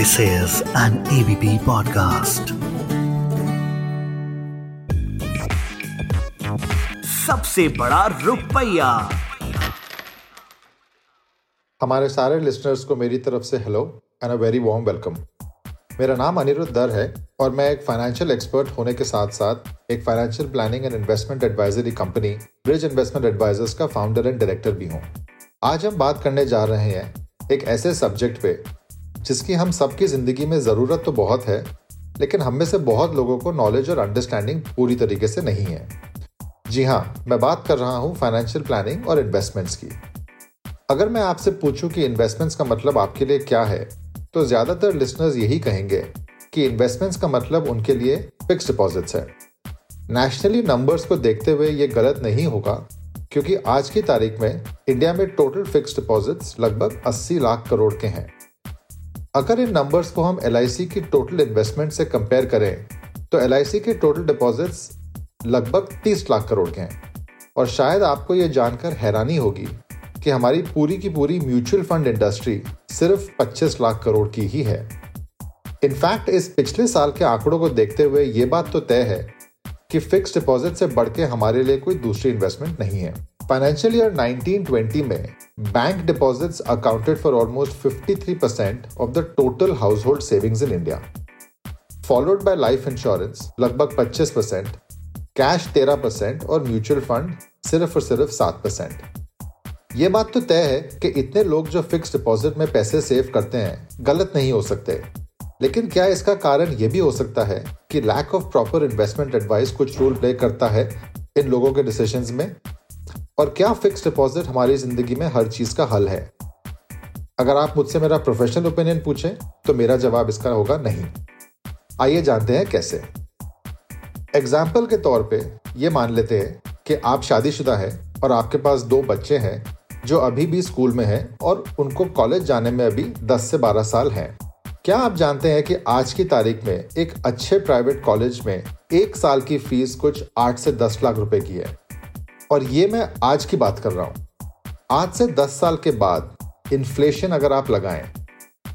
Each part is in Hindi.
This is an ABP podcast. सबसे बड़ा रुपया। हमारे सारे लिसनर्स को मेरी तरफ़ से hello and a very warm welcome मेरा नाम अनिरुद्ध दर है और मैं एक फाइनेंशियल एक्सपर्ट होने के साथ साथ एक financial planning and investment advisory company Bridge Investment Advisers का फाउंडर एंड डायरेक्टर भी हूँ। आज हम बात करने जा रहे हैं एक ऐसे सब्जेक्ट पे जिसकी हम सबकी ज़िंदगी में ज़रूरत तो बहुत है, लेकिन हम में से बहुत लोगों को नॉलेज और अंडरस्टैंडिंग पूरी तरीके से नहीं है। जी हाँ मैं बात कर रहा हूँ फाइनेंशियल प्लानिंग और इन्वेस्टमेंट्स की। अगर मैं आपसे पूछूँ कि इन्वेस्टमेंट्स का मतलब आपके लिए क्या है तो ज़्यादातर लिसनर्स यही कहेंगे कि इन्वेस्टमेंट्स का मतलब उनके लिए फिक्स डिपॉजिट्स है। नेशनली नंबर्स को देखते हुए ये गलत नहीं होगा, क्योंकि आज की तारीख में इंडिया में टोटल फिक्स डिपॉजिट्स लगभग 80 लाख करोड़ के हैं। अगर इन नंबर्स को हम एलआईसी की टोटल इन्वेस्टमेंट से कंपेयर करें तो एल के टोटल डिपॉजिट्स लगभग 30 लाख करोड़ के हैं। और शायद आपको ये जानकर हैरानी होगी कि हमारी पूरी की पूरी म्यूचुअल फंड इंडस्ट्री सिर्फ़ 25 लाख करोड़ की ही है। इनफैक्ट इस पिछले साल के आंकड़ों को देखते हुए ये बात तो तय है कि फिक्स डिपॉजिट से बढ़ के हमारे लिए कोई दूसरी इन्वेस्टमेंट नहीं है। फाइनेंशियल ईयर 1920 में bank deposits accounted for almost 53% of the total household savings in India followed by life insurance लगभग 25 परसेंट कैश 13 परसेंट और म्यूचुअल फंड सिर्फ़ और सिर्फ़ 7 परसेंट ये बात तो तय है कि इतने लोग जो फिक्स डिपॉजिट में पैसे सेव करते हैं, गलत नहीं हो सकते। लेकिन क्या इसका कारण ये भी हो सकता है कि lack of proper investment advice कुछ रोल प्ले करता है इन लोगों के डिसीजंस में? और क्या फिक्स डिपॉजिट हमारी ज़िंदगी में हर चीज़ का हल है? अगर आप मुझसे मेरा प्रोफेशनल ओपिनियन पूछें तो मेरा जवाब इसका होगा नहीं। आइए जानते हैं कैसे। एग्ज़ाम्पल के तौर पे ये मान लेते हैं कि आप शादीशुदा है और आपके पास दो बच्चे हैं जो अभी भी स्कूल में हैं और उनको कॉलेज जाने में अभी 10 से 12 साल हैं। क्या आप जानते हैं कि आज की तारीख में एक अच्छे प्राइवेट कॉलेज में एक साल की फ़ीस कुछ 8 से 10 लाख रुपए की है? और ये मैं आज की बात कर रहा हूँ। आज से 10 साल के बाद इन्फ्लेशन अगर आप लगाएँ,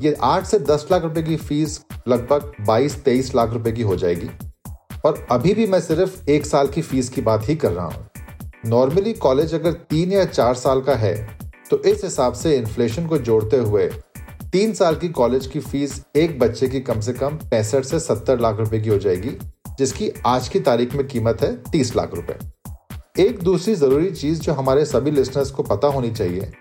ये 8 से 10 लाख रुपए की फ़ीस लगभग 22-23 लाख रुपए की हो जाएगी। और अभी भी मैं सिर्फ़ एक साल की फ़ीस की बात ही कर रहा हूँ। नॉर्मली कॉलेज अगर तीन या चार साल का है तो इस हिसाब से इन्फ्लेशन को जोड़ते हुए तीन साल की कॉलेज की फ़ीस एक बच्चे की कम से कम पैंसठ से सत्तर लाख रुपए की हो जाएगी, जिसकी आज की तारीख में कीमत है तीस लाख रुपए। एक दूसरी ज़रूरी चीज़ जो हमारे सभी लिसनर्स को पता होनी चाहिए,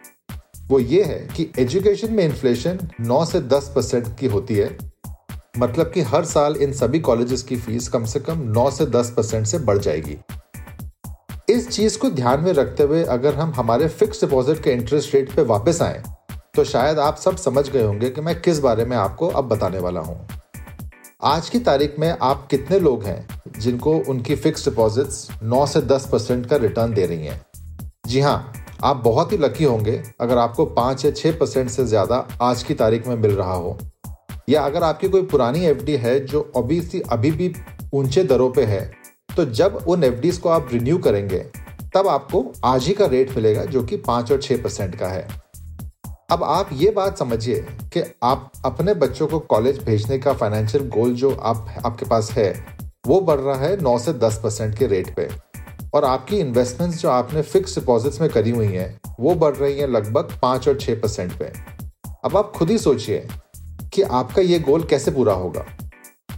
वो ये है कि एजुकेशन में इन्फ्लेशन 9 से 10 परसेंट की होती है। मतलब कि हर साल इन सभी कॉलेजेस की फ़ीस कम से कम 9 से 10 परसेंट से बढ़ जाएगी। इस चीज़ को ध्यान में रखते हुए अगर हम हमारे फिक्स डिपॉजिट के इंटरेस्ट रेट पे वापस आए तो शायद आप सब समझ गए होंगे कि मैं किस बारे में आपको अब बताने वाला हूँ। आज की तारीख में आप कितने लोग हैं? जिनको उनकी फिक्स डिपॉजिट्स 9 से 10 परसेंट का रिटर्न दे रही हैं। जी हाँ आप बहुत ही लकी होंगे अगर आपको पाँच या छः परसेंट से ज़्यादा आज की तारीख में मिल रहा हो। या अगर आपकी कोई पुरानी एफडी है जो अभी अभी भी ऊँचे दरों पर है तो जब उन एफ़ को आप रिन्यू करेंगे, तब आपको आज ही का रेट मिलेगा जो कि पाँच और छः परसेंट का है। अब आप ये बात समझिए कि आप अपने बच्चों को कॉलेज भेजने का फाइनेंशियल गोल जो आप, आपके पास है वो बढ़ रहा है 9 से 10 परसेंट के रेट पे। और आपकी इन्वेस्टमेंट्स जो आपने फिक्स डिपॉजिट्स में करी हुई हैं, वो बढ़ रही हैं लगभग पाँच और छः परसेंट पे। अब आप खुद ही सोचिए कि आपका ये गोल कैसे पूरा होगा।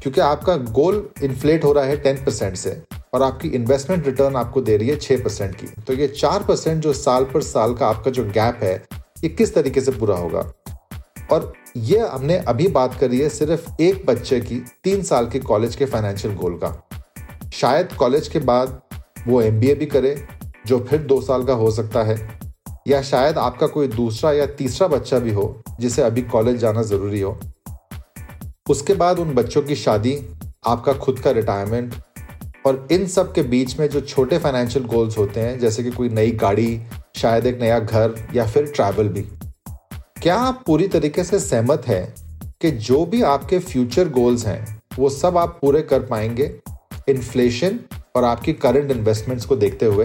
क्योंकि आपका गोल इन्फ्लेट हो रहा है टेन परसेंट से और आपकी इन्वेस्टमेंट रिटर्न आपको दे रही है छः परसेंट की। तो ये चार परसेंट जो साल पर साल का आपका जो गैप है, ये किस तरीके से पूरा होगा? और ये हमने अभी बात करी है सिर्फ़ एक बच्चे की, तीन साल के कॉलेज के फाइनेंशियल गोल का। शायद कॉलेज के बाद वो एमबीए भी करे, जो फिर दो साल का हो सकता है, या शायद आपका कोई दूसरा या तीसरा बच्चा भी हो, जिसे अभी कॉलेज जाना ज़रूरी हो। उसके बाद उन बच्चों की शादी, आपका खुद का रिटायरमेंट और इन सब के बीच में जो छोटे फाइनेंशियल गोल्स होते हैं, जैसे कि कोई नई गाड़ी, शायद एक नया घर, या फिर ट्रैवल भी। क्या आप पूरी तरीके से सहमत हैं कि जो भी आपके फ्यूचर गोल्स हैं, वो सब आप पूरे कर पाएँगे? इन्फ्लेशन और आपकी करंट इन्वेस्टमेंट्स को देखते हुए?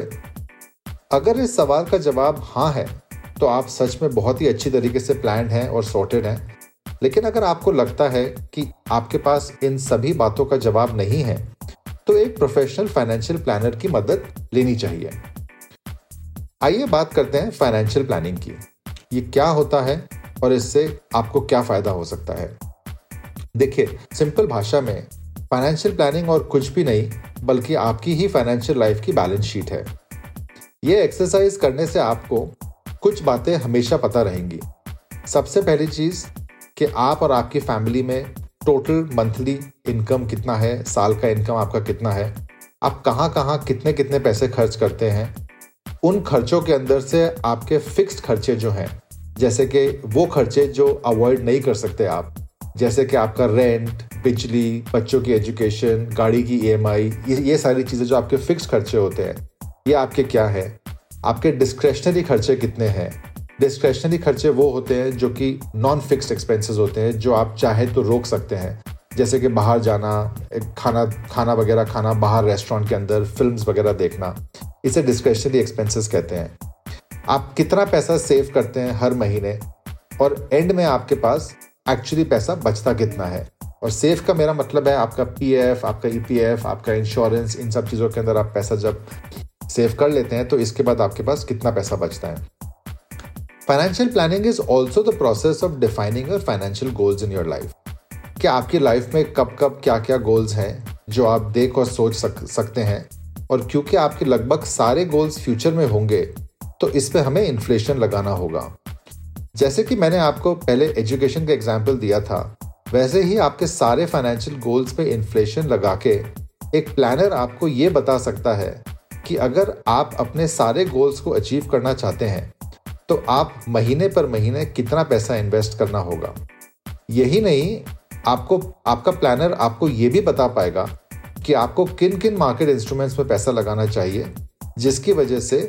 अगर इस सवाल का जवाब हाँ है तो आप सच में बहुत ही अच्छी तरीके से प्लान हैं और सॉर्टेड हैं। लेकिन अगर आपको लगता है कि आपके पास इन सभी बातों का जवाब नहीं है तो एक प्रोफेशनल फाइनेंशियल प्लानर की मदद लेनी चाहिए। आइए बात करते हैं फाइनेंशियल प्लानिंग की। ये क्या होता है और इससे आपको क्या फ़ायदा हो सकता है। देखिए, सिंपल भाषा में फाइनेंशियल प्लानिंग और कुछ भी नहीं, बल्कि आपकी ही फाइनेंशियल लाइफ की बैलेंस शीट है। ये एक्सरसाइज करने से आपको कुछ बातें हमेशा पता रहेंगी। सबसे पहली चीज़ कि आप और आपकी फैमिली में टोटल मंथली इनकम कितना है, साल का इनकम आपका कितना है, आप कहाँ कहाँ कितने कितने पैसे खर्च करते हैं, उन खर्चों के अंदर से आपके फिक्स्ड खर्चे जो हैं जैसे कि वो खर्चे जो अवॉइड नहीं कर सकते आप, जैसे कि आपका रेंट बिजली, बच्चों की एजुकेशन गाड़ी की ईएमआई ये ये सारी चीज़ें जो आपके फिक्स खर्चे होते हैं, ये आपके क्या है? आपके डिस्क्रेशनरी खर्चे कितने हैं? डिस्क्रेशनरी खर्चे वो होते हैं जो कि नॉन फिक्स्ड एक्सपेंसेस होते हैं, जो आप चाहे तो रोक सकते हैं। जैसे कि बाहर जाना खाना खाना वगैरह खाना बाहर रेस्टोरेंट के अंदर फिल्म्स वगैरह देखना, इसे डिस्क्रेशनरी एक्सपेंसेस कहते हैं। आप कितना पैसा सेव करते हैं हर महीने? और एंड में आपके पास एक्चुअली पैसा बचता कितना है? और सेफ़ का मेरा मतलब है आपका पीएफ आपका ईपीएफ आपका इंश्योरेंस इन सब चीज़ों के अंदर आप पैसा जब सेव कर लेते हैं तो इसके बाद आपके पास कितना पैसा बचता है? Financial planning is also the process of defining your financial goals in your life क्या आपकी लाइफ में कब कब क्या क्या गोल्स हैं जो आप देख और सोच सक, सकते हैं और क्योंकि आपके लगभग सारे गोल्स फ्यूचर में होंगे तो इस पर हमें इन्फ्लेशन लगाना होगा। जैसे कि मैंने आपको पहले एजुकेशन का एग्ज़ाम्पल दिया था, वैसे ही आपके सारे फाइनेंशियल गोल्स पे इन्फ्लेशन लगा के एक प्लानर आपको ये बता सकता है कि अगर आप अपने सारे गोल्स को अचीव करना चाहते हैं तो आप महीने पर महीने कितना पैसा इन्वेस्ट करना होगा। यही नहीं, आपको, आपका प्लानर आपको ये भी बता पाएगा कि आपको किन किन मार्केट इंस्ट्रूमेंट्स में पैसा लगाना चाहिए, जिसकी वजह से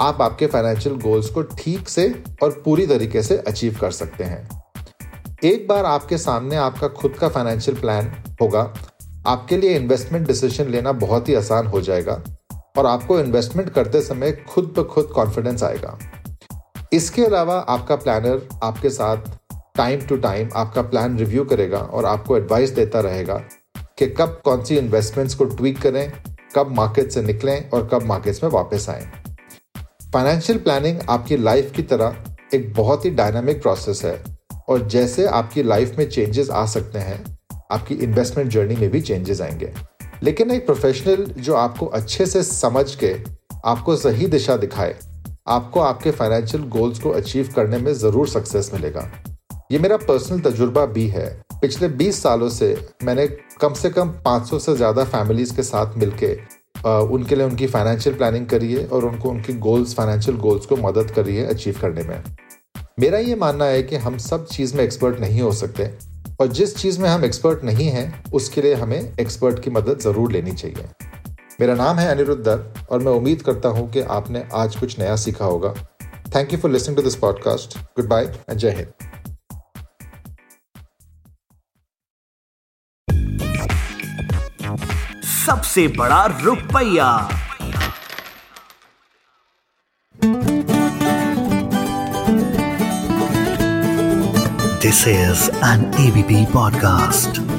आप आपके फाइनेंशियल गोल्स को ठीक से और पूरी तरीके से अचीव कर सकते हैं। एक बार आपके सामने आपका खुद का फाइनेंशियल प्लान होगा, आपके लिए इन्वेस्टमेंट डिसीज़न लेना बहुत ही आसान हो जाएगा और आपको इन्वेस्टमेंट करते समय खुद ब खुद कॉन्फिडेंस आएगा। इसके अलावा आपका प्लानर आपके साथ टाइम टू टाइम आपका प्लान रिव्यू करेगा और आपको एडवाइस देता रहेगा कि कब कौन सी इन्वेस्टमेंट्स को ट्वीक करें, कब मार्केट से निकलें और कब मार्केट्स में वापस आएँ। फाइनेंशियल प्लानिंग आपकी लाइफ की तरह एक बहुत ही डायनामिक प्रोसेस है। और जैसे आपकी लाइफ में चेंजेस आ सकते हैं, आपकी इन्वेस्टमेंट जर्नी में भी चेंजेस आएँगे। लेकिन एक प्रोफेशनल जो आपको अच्छे से समझ के आपको सही दिशा दिखाए, आपको आपके फाइनेंशियल गोल्स को अचीव करने में ज़रूर सक्सेस मिलेगा। ये मेरा पर्सनल तजुर्बा भी है। पिछले 20 सालों से मैंने कम से कम 500 से ज़्यादा फैमिलीज़ के साथ मिलके उनके लिए उनकी फाइनेंशियल प्लानिंग करिए और उनको, उनकी गोल्स फाइनेंशियल गोल्स को मदद करिए अचीव करने में। मेरा ये मानना है कि हम सब चीज़ में एक्सपर्ट नहीं हो सकते और जिस चीज़ में हम एक्सपर्ट नहीं हैं, उसके लिए हमें एक्सपर्ट की मदद ज़रूर लेनी चाहिए। मेरा नाम है अनिरुद्ध दर और मैं उम्मीद करता हूँ कि आपने आज कुछ नया सीखा होगा। Thank you for listening to this podcast goodbye and Jai Hind Sabse Bada Rupaiya. This is an ABP podcast